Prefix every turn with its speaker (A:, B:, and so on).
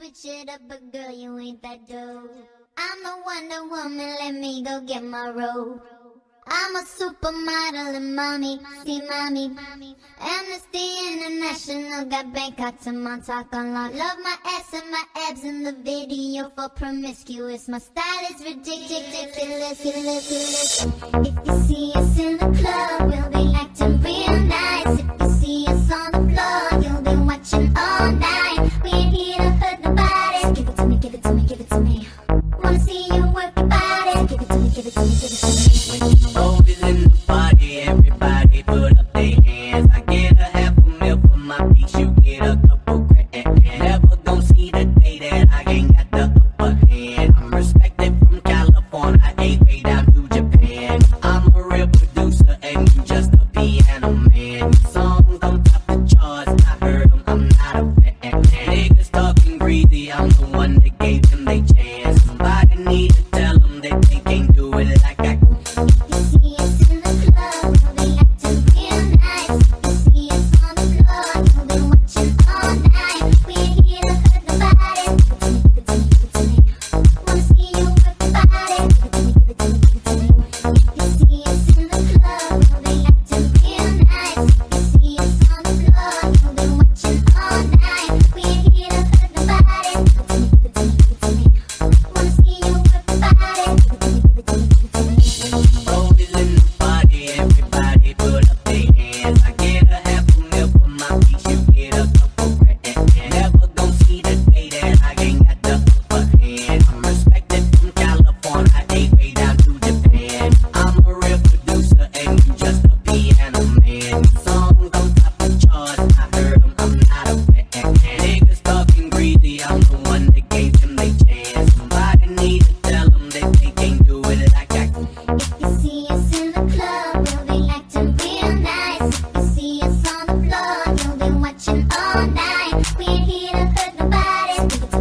A: switch it up, but girl, you ain't that dope. I'm the Wonder Woman, let me go get my robe. I'm a supermodel and mommy, see mommy. Amnesty International got Bangkok to Montauk on lock. Love my ass and my abs in the video for promiscuous. My style is ridiculous, ridiculous. If you see us in the club, we'll We here to hurt nobody. Give it to me, give it to me, give it to me. Wanna see you work your body. Give it to me, give it to me, give it to me.
B: Is the party, everybody put up their hands. I get a half a for my you get a. they gave him their chance. Somebody needs.
A: watching all night. We ain't here to hurt nobody.